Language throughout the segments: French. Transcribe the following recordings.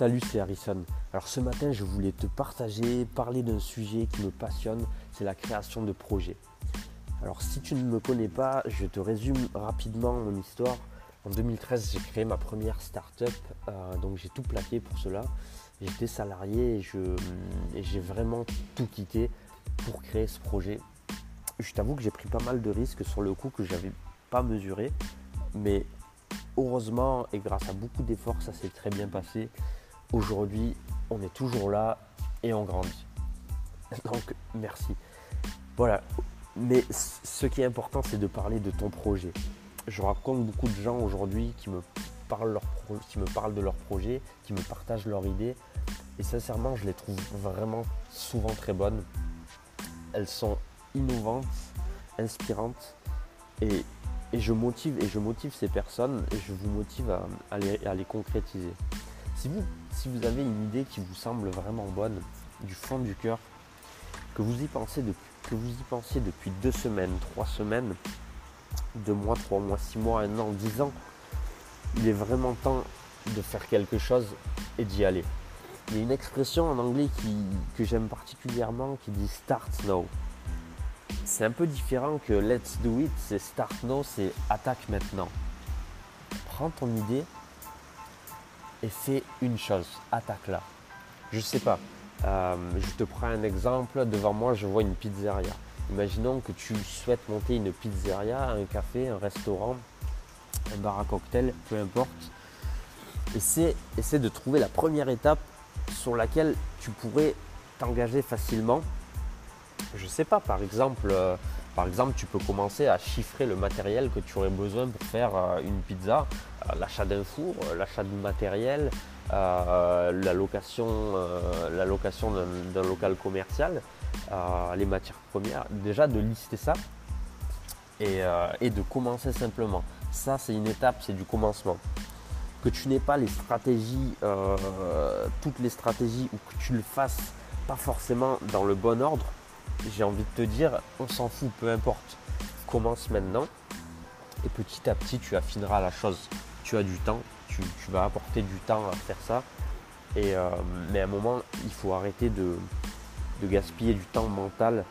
Salut, c'est Harrison. Alors ce matin, je voulais te partager, parler d'un sujet qui me passionne, c'est la création de projets. Alors si tu ne me connais pas, je te résume rapidement mon histoire. En 2013, j'ai créé ma première start-up, euh, donc j'ai tout plaqué pour cela. J'étais salarié et, et j'ai vraiment tout quitté pour créer ce projet. Je t'avoue que j'ai pris pas mal de risques sur le coup que je n'avais pas mesuré, mais heureusement et grâce à beaucoup d'efforts, ça s'est très bien passé aujourd'hui, on est toujours là et on grandit. Donc, merci. Voilà. Mais ce qui est important, c'est de parler de ton projet. Je rencontre beaucoup de gens aujourd'hui qui me parlent, qui me de leur projet, qui me partagent leurs idées. Et sincèrement, je les trouve vraiment souvent très bonnes. Elles sont innovantes, inspirantes. Et, je motive et je motive ces personnes et je vous motive à les concrétiser. Si vous, si vous avez une idée qui vous semble vraiment bonne, du fond du cœur, que vous y pensez depuis, que vous y pensiez depuis deux semaines, trois semaines, deux mois, trois mois, six mois, un an, dix ans, il est vraiment temps de faire quelque chose et d'y aller. Il y a une expression en anglais que j'aime particulièrement qui dit start now. C'est un peu différent que let's do it, c'est start now, c'est attaque maintenant. Prends ton idée, et fais une chose, attaque-la. Je sais pas, euh, je te prends un exemple, devant moi je vois une pizzeria. Imaginons que tu souhaites monter une pizzeria, un café, un restaurant, un bar à cocktail, peu importe. Essaie, essaie de trouver la première étape sur laquelle tu pourrais t'engager facilement. Je sais pas, par exemple, euh, par exemple, tu peux commencer à chiffrer le matériel que tu aurais besoin pour faire euh, une pizza, euh, l'achat d'un four, euh, l'achat de matériel, la location, location d'un local commercial, les matières premières. Déjà de lister ça et, et de commencer simplement. Ça, c'est une étape, c'est du commencement. Que tu n'aies pas les stratégies, toutes les stratégies, ou que tu le fasses pas forcément dans le bon ordre, j'ai envie de te dire, on s'en fout, peu importe. Commence maintenant et petit à petit tu affineras la chose. Tu as du temps, tu, vas apporter du temps à faire ça. Et, euh, mais à un moment, il faut arrêter de, gaspiller du temps mental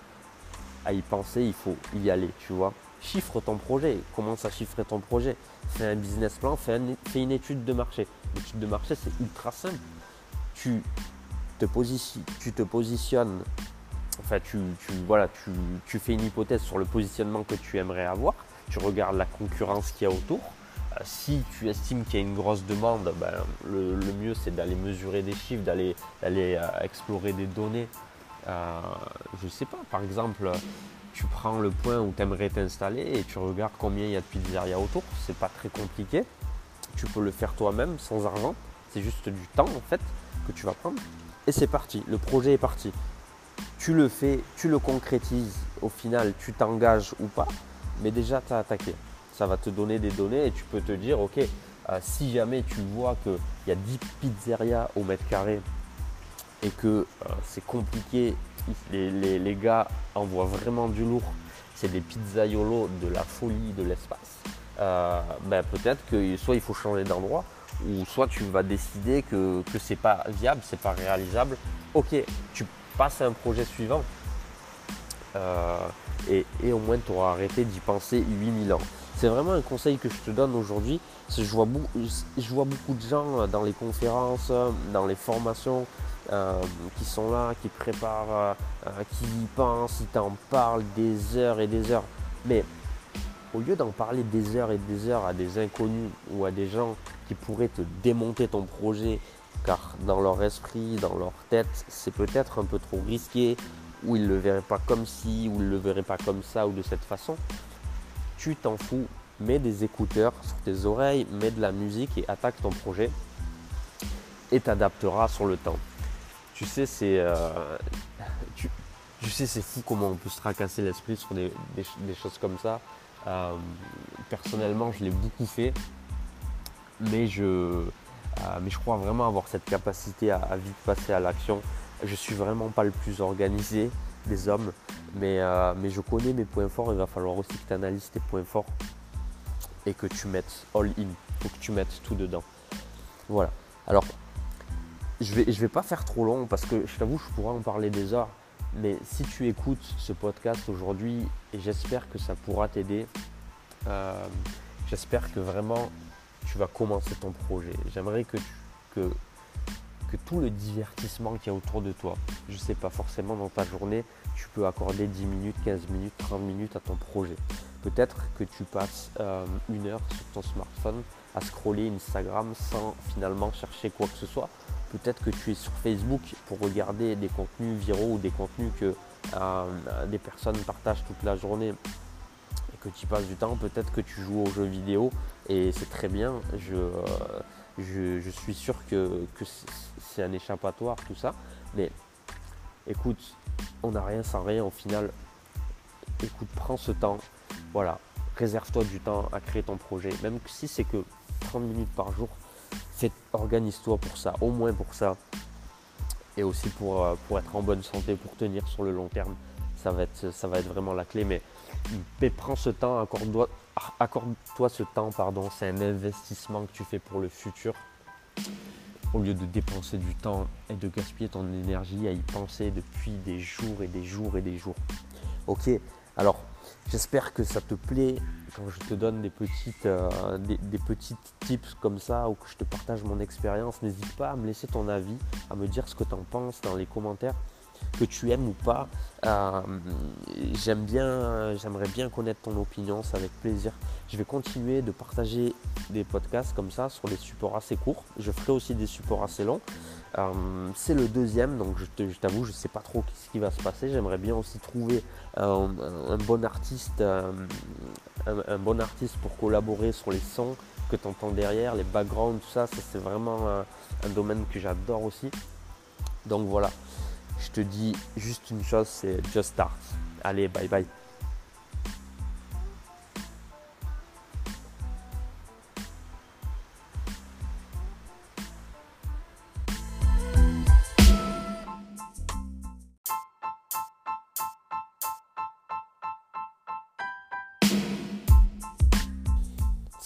à y penser, il faut y aller, tu vois. Chiffre ton projet, commence à chiffrer ton projet. Fais un business plan, fais, une étude de marché. L'étude de marché, c'est ultra simple. Tu te, tu te positionnes Enfin, tu, voilà, tu, fais une hypothèse sur le positionnement que tu aimerais avoir, tu regardes la concurrence qu'il y a autour. Euh, si tu estimes qu'il y a une grosse demande, ben, le, mieux c'est d'aller mesurer des chiffres, d'aller euh, explorer des données. Euh, je ne sais pas, par exemple, tu prends le point où tu aimerais t'installer et tu regardes combien il y a de pizzerias autour. C'est pas très compliqué. Tu peux le faire toi-même sans argent. C'est juste du temps en fait que tu vas prendre. Et c'est parti. Le projet est parti tu le fais, tu le concrétises, au final tu t'engages ou pas, mais déjà tu as attaqué. Ça va te donner des données et tu peux te dire, ok, euh, si jamais tu vois qu'il y a 10 pizzerias au mètre carré et que euh, c'est compliqué, les, gars envoient vraiment du lourd, c'est des pizzaiolos de la folie de l'espace, euh, ben peut-être que soit il faut changer d'endroit, ou soit tu vas décider que, que c'est pas viable, c'est pas réalisable. Ok, tu passe à un projet suivant. Euh, et, au moins tu auras arrêté d'y penser 8000 ans. C'est vraiment un conseil que je te donne aujourd'hui. Je vois, beaucoup de gens dans les conférences, dans les formations euh, qui sont là, qui préparent, euh, qui y pensent, ils t'en parlent des heures et des heures. Mais au lieu d'en parler des heures et des heures à des inconnus ou à des gens qui pourraient te démonter ton projet car dans leur esprit, dans leur tête, c'est peut-être un peu trop risqué, ou ils ne le verraient pas comme ci, ou ils ne le verraient pas comme ça, ou de cette façon. Tu t'en fous, mets des écouteurs sur tes oreilles, mets de la musique et attaque ton projet et t'adapteras sur le temps. Tu sais, c'est euh, tu, sais, c'est fou comment on peut se tracasser l'esprit sur des, choses comme ça. Euh, personnellement, je l'ai beaucoup fait, mais je, mais je crois vraiment avoir cette capacité à, vite passer à l'action. Je ne suis vraiment pas le plus organisé des hommes, euh, mais, je connais mes points forts. Il va falloir aussi que tu analyses tes points forts et que tu mettes all in. Faut que tu mettes tout dedans. Voilà. Alors, je vais, je vais pas faire trop long parce que je t'avoue, je pourrais en parler des heures. Mais si tu écoutes ce podcast aujourd'hui, et j'espère que ça pourra t'aider, euh, j'espère que vraiment tu vas commencer ton projet. J'aimerais que, que, que tout le divertissement qu'il y a autour de toi, je sais pas forcément dans ta journée, tu peux accorder 10 minutes, 15 minutes, 30 minutes à ton projet. Peut-être que tu passes euh, une heure sur ton smartphone à scroller Instagram sans finalement chercher quoi que ce soit. Peut-être que tu es sur Facebook pour regarder des contenus viraux ou des contenus que euh, des personnes partagent toute la journée que tu passes du temps. Peut-être que tu joues aux jeux vidéo et c'est très bien. Je, euh, je, suis sûr que, que c'est un échappatoire tout ça. Mais écoute, on n'a rien sans rien au final. Écoute, prends ce temps. Voilà, réserve-toi du temps à créer ton projet. Même si c'est que 30 minutes par jour, organise-toi pour ça, au moins pour ça. Et aussi pour, euh, pour être en bonne santé, pour tenir sur le long terme. Ça va être, vraiment la clé. Mais, prends ce temps, accorde-toi accorde ce temps, pardon. C'est un investissement que tu fais pour le futur. Au lieu de dépenser du temps et de gaspiller ton énergie à y penser depuis des jours et des jours et des jours. Ok, alors J'espère que ça te plaît quand je te donne des petites, euh, tips comme ça ou que je te partage mon expérience. N'hésite pas à me laisser ton avis, à me dire ce que tu en penses dans les commentaires que tu aimes ou pas. Euh, j'aime bien, j'aimerais bien connaître ton opinion, c'est avec plaisir. Je vais continuer de partager des podcasts comme ça sur des supports assez courts. Je ferai aussi des supports assez longs. Euh, c'est le deuxième, donc je t'avoue, je ne sais pas trop ce qui va se passer. J'aimerais bien aussi trouver un, bon artiste, un, bon artiste pour collaborer sur les sons que tu entends derrière, les backgrounds, tout ça c'est vraiment un domaine que j'adore aussi. Donc voilà je te dis juste une chose, c'est just start. Allez, bye bye.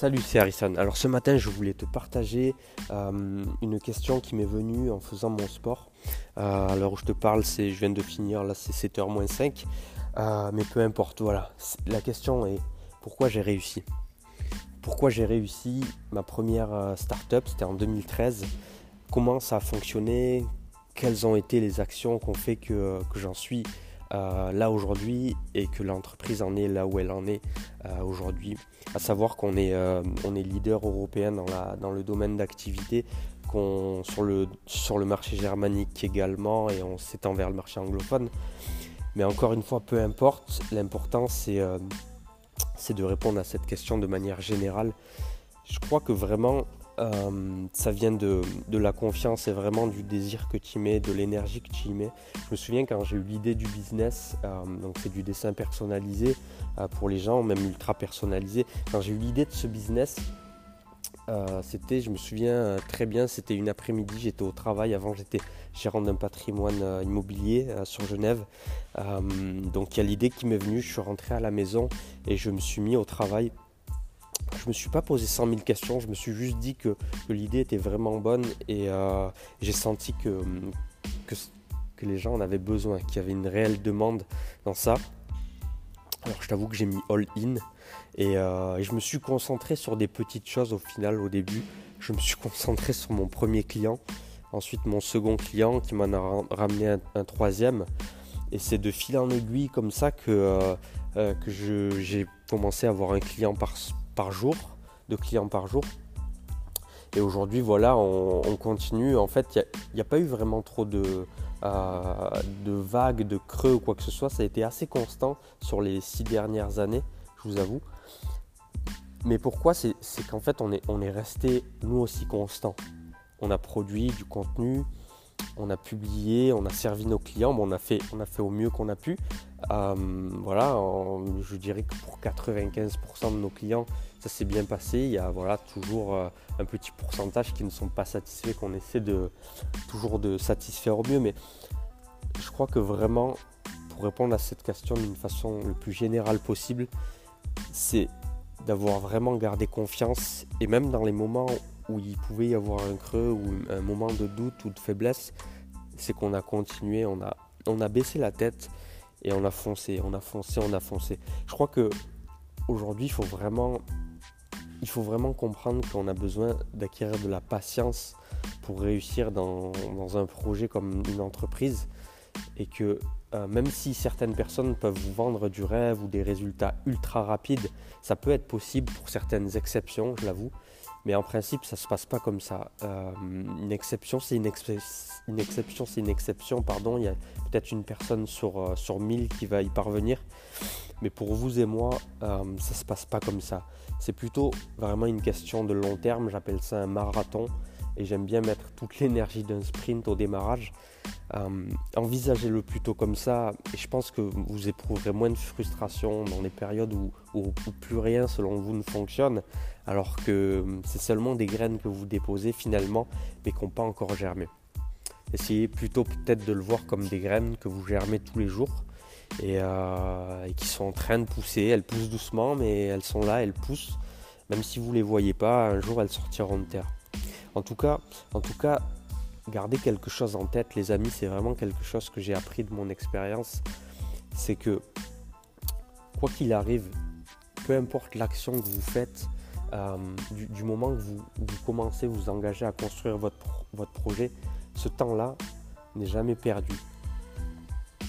Salut, c'est Harrison. Alors ce matin, je voulais te partager euh, une question qui m'est venue en faisant mon sport. Euh, alors je te parle, je viens de finir, là c'est 7h moins 5. Euh, mais peu importe, voilà. La question est pourquoi j'ai réussi? Pourquoi j'ai réussi ma première startup, c'était en 2013. Comment ça a fonctionné? Quelles ont été les actions qui ont fait que, j'en suis euh, là aujourd'hui et que l'entreprise en est là où elle en est euh, aujourd'hui? À savoir qu'on est, euh, on est leader européen dans, la, dans le domaine d'activité, sur le, sur le marché germanique également et on s'étend vers le marché anglophone. Mais encore une fois, peu importe, l'important c'est c'est de répondre à cette question de manière générale. Je crois que vraiment euh, ça vient de, la confiance et vraiment du désir que tu y mets, de l'énergie que tu y mets. Je me souviens quand j'ai eu l'idée du business, euh, donc c'est du dessin personnalisé euh, pour les gens, même ultra personnalisé. Quand j'ai eu l'idée de ce business, c'était, je me souviens très bien, c'était une après-midi, j'étais au travail. Avant, j'étais gérant d'un patrimoine immobilier sur Genève. donc il y a l'idée qui m'est venue, je suis rentré à la maison et je me suis mis au travail je me suis pas posé 100 000 questions, je me suis juste dit que, l'idée était vraiment bonne et euh, j'ai senti que, les gens en avaient besoin, qu'il y avait une réelle demande dans ça. Alors je t'avoue que j'ai mis all in et, euh, et, je me suis concentré sur des petites choses au final au début. Je me suis concentré sur mon premier client, ensuite mon second client qui m'en a ramené un, troisième. Et c'est de fil en aiguille comme ça que, euh, que j'ai commencé à avoir un client par, jour, de clients par jour. Et aujourd'hui, voilà, on, continue. En fait, il n'y a, pas eu vraiment trop de, euh, de vagues, de creux ou quoi que ce soit. Ça a été assez constant sur les six dernières années, je vous avoue. Mais pourquoi? C'est qu'en fait, on est, on est resté, nous aussi, constant. On a produit du contenu, on a publié, on a servi nos clients, on, a fait, on a fait au mieux qu'on a pu. Euh, voilà, je dirais que pour 95% de nos clients, ça s'est bien passé. Il y a toujours euh, un petit pourcentage qui ne sont pas satisfaits, qu'on essaie de toujours de satisfaire au mieux. Mais je crois que vraiment, pour répondre à cette question d'une façon le plus générale possible, c'est d'avoir vraiment gardé confiance et même dans les moments où il pouvait y avoir un creux ou un moment de doute ou de faiblesse, c'est qu'on a continué, on a, on a baissé la tête et on a foncé, on a foncé, on a foncé. Je crois que aujourd'hui, il faut vraiment, il faut vraiment comprendre qu'on a besoin d'acquérir de la patience pour réussir dans, un projet comme une entreprise et que euh, même si certaines personnes peuvent vous vendre du rêve ou des résultats ultra rapides, ça peut être possible pour certaines exceptions, je l'avoue. Mais en principe, ça ne se passe pas comme ça. Euh, une exception, c'est une, exception. Pardon, il y a peut-être une personne sur, euh, sur 1000 qui va y parvenir. Mais pour vous et moi, ça ne se passe pas comme ça. C'est plutôt vraiment une question de long terme. J'appelle ça un marathon et j'aime bien mettre toute l'énergie d'un sprint au démarrage. Euh, envisagez-le plutôt comme ça et je pense que vous éprouverez moins de frustration dans les périodes où, plus rien selon vous ne fonctionne alors que c'est seulement des graines que vous déposez finalement mais qui n'ont pas encore germé. Essayez plutôt peut-être de le voir comme des graines que vous germez tous les jours et, euh, et qui sont en train de pousser. Elles poussent doucement mais elles sont là, elles poussent. Même si vous ne les voyez pas, un jour elles sortiront de terre. En tout cas, en tout cas, gardez quelque chose en tête, les amis, c'est vraiment quelque chose que j'ai appris de mon expérience. C'est que, quoi qu'il arrive, peu importe l'action que vous faites, euh, du, moment que vous, commencez, vous engager à construire votre, votre projet, ce temps-là n'est jamais perdu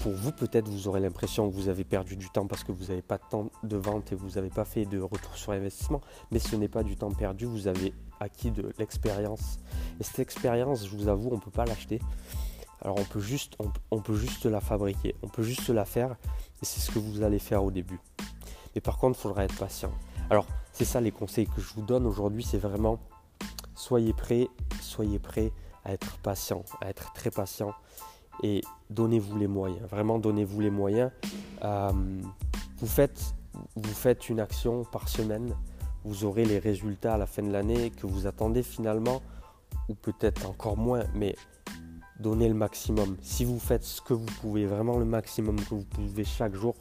pour vous, peut-être, vous aurez l'impression que vous avez perdu du temps parce que vous n'avez pas de temps de vente et vous n'avez pas fait de retour sur investissement. Mais ce n'est pas du temps perdu, vous avez acquis de l'expérience. Et cette expérience, je vous avoue, on ne peut pas l'acheter. Alors on peut, juste, on, peut juste la fabriquer, on peut juste la faire et c'est ce que vous allez faire au début. Mais par contre, il faudra être patient. Alors c'est ça les conseils que je vous donne aujourd'hui, c'est vraiment soyez prêts, soyez prêts à être patient, à être très patient et donnez-vous les moyens. Vraiment, donnez-vous les moyens. Euh, vous, faites, vous faites une action par semaine, vous aurez les résultats à la fin de l'année que vous attendez finalement, ou peut-être encore moins, mais donnez le maximum. Si vous faites ce que vous pouvez, vraiment le maximum que vous pouvez chaque jour,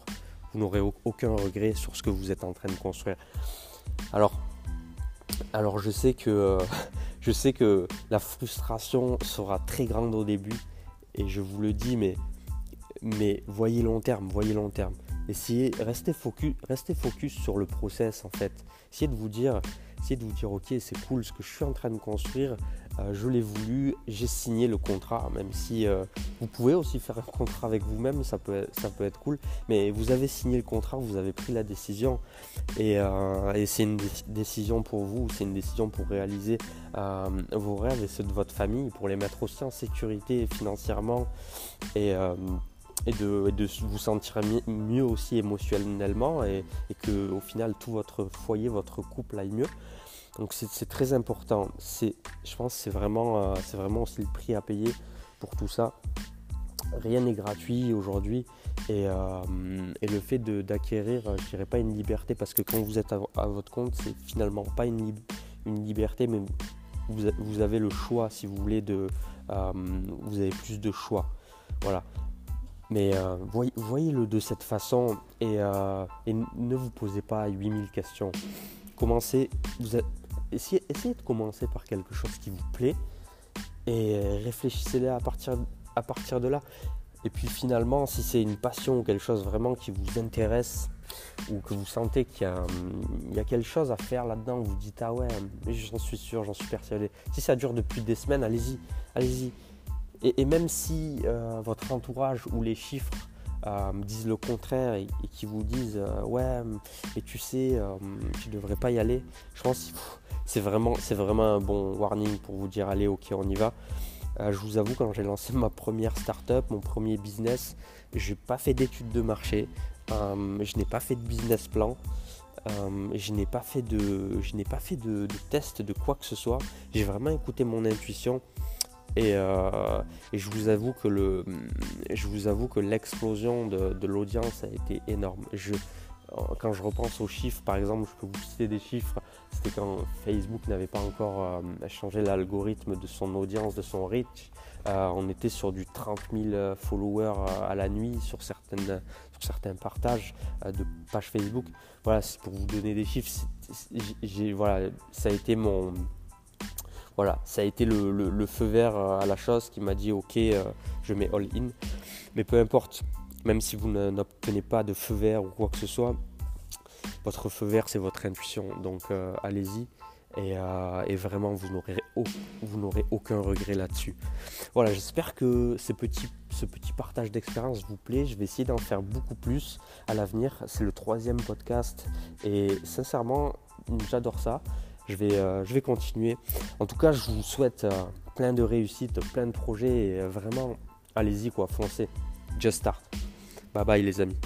vous n'aurez aucun regret sur ce que vous êtes en train de construire. Alors, alors je sais que je sais que la frustration sera très grande au début et je vous le dis, mais, voyez long terme, voyez long terme. Essayez, restez focus, restez focus sur le process en fait. Essayez de vous dire, de vous dire, ok, c'est cool ce que je suis en train de construire. Euh, je l'ai voulu, j'ai signé le contrat, même si euh, vous pouvez aussi faire un contrat avec vous-même, ça peut, ça peut être cool. Mais vous avez signé le contrat, vous avez pris la décision, et, euh, c'est une décision pour vous, c'est une décision pour réaliser vos rêves et ceux de votre famille, pour les mettre aussi en sécurité financièrement et et de, vous sentir mieux aussi émotionnellement et, et que au final tout votre foyer, votre couple aille mieux. Donc c'est très important. Je pense que c'est vraiment, euh, c'est vraiment aussi le prix à payer pour tout ça. Rien n'est gratuit aujourd'hui et, euh, le fait d'acquérir, je dirais pas une liberté parce que quand vous êtes à, votre compte, c'est finalement pas une, une liberté, mais vous, vous, avez le choix si vous voulez de, euh, vous avez plus de choix. Voilà. Mais voyez-le de cette façon et, et, ne vous posez pas 8000 questions. Commencez, essayez, de commencer par quelque chose qui vous plaît et réfléchissez à partir, à partir de là. Et puis finalement, si c'est une passion ou quelque chose vraiment qui vous intéresse ou que vous sentez qu'il y, a quelque chose à faire là-dedans, vous dites ah ouais, j'en suis sûr, j'en suis persuadé. Si ça dure depuis des semaines, allez-y, allez-y. Et, même si euh, votre entourage ou les chiffres euh, disent le contraire et, qui vous disent euh, ouais, et tu sais, tu devrais pas y aller, je pense c'est vraiment, c'est vraiment un bon warning pour vous dire allez ok on y va. Je vous avoue quand j'ai lancé ma première startup, mon premier business, j'ai pas fait d'études de marché, je n'ai pas fait de business plan, je n'ai pas fait de, je n'ai pas fait de, test de quoi que ce soit. J'ai vraiment écouté mon intuition. Et, et, je vous avoue que le, je vous avoue que l'explosion de, l'audience a été énorme. Je, quand je repense aux chiffres, par exemple, je peux vous citer des chiffres, c'était quand Facebook n'avait pas encore euh, changé l'algorithme de son audience, de son reach. Euh, on était sur du 30 000 followers euh, à la nuit sur, certaines, sur certains partages de pages Facebook. Voilà, c'est pour vous donner des chiffres. voilà, ça a été mon, voilà, ça a été le, feu vert à la chose qui m'a dit ok, je mets all in. Mais peu importe, même si vous n'obtenez pas de feu vert ou quoi que ce soit, votre feu vert c'est votre intuition. Donc allez-y. Euh, et, vraiment vous n'aurez, vous n'aurez aucun regret là-dessus. Voilà, j'espère que ce petit, ce petit partage d'expérience vous plaît. Je vais essayer d'en faire beaucoup plus à l'avenir. C'est le troisième podcast et sincèrement, j'adore ça. Je vais, euh, je vais continuer. En tout cas, je vous souhaite euh, plein de réussites, plein de projets et vraiment, allez-y quoi, foncez. Just start. Bye bye les amis.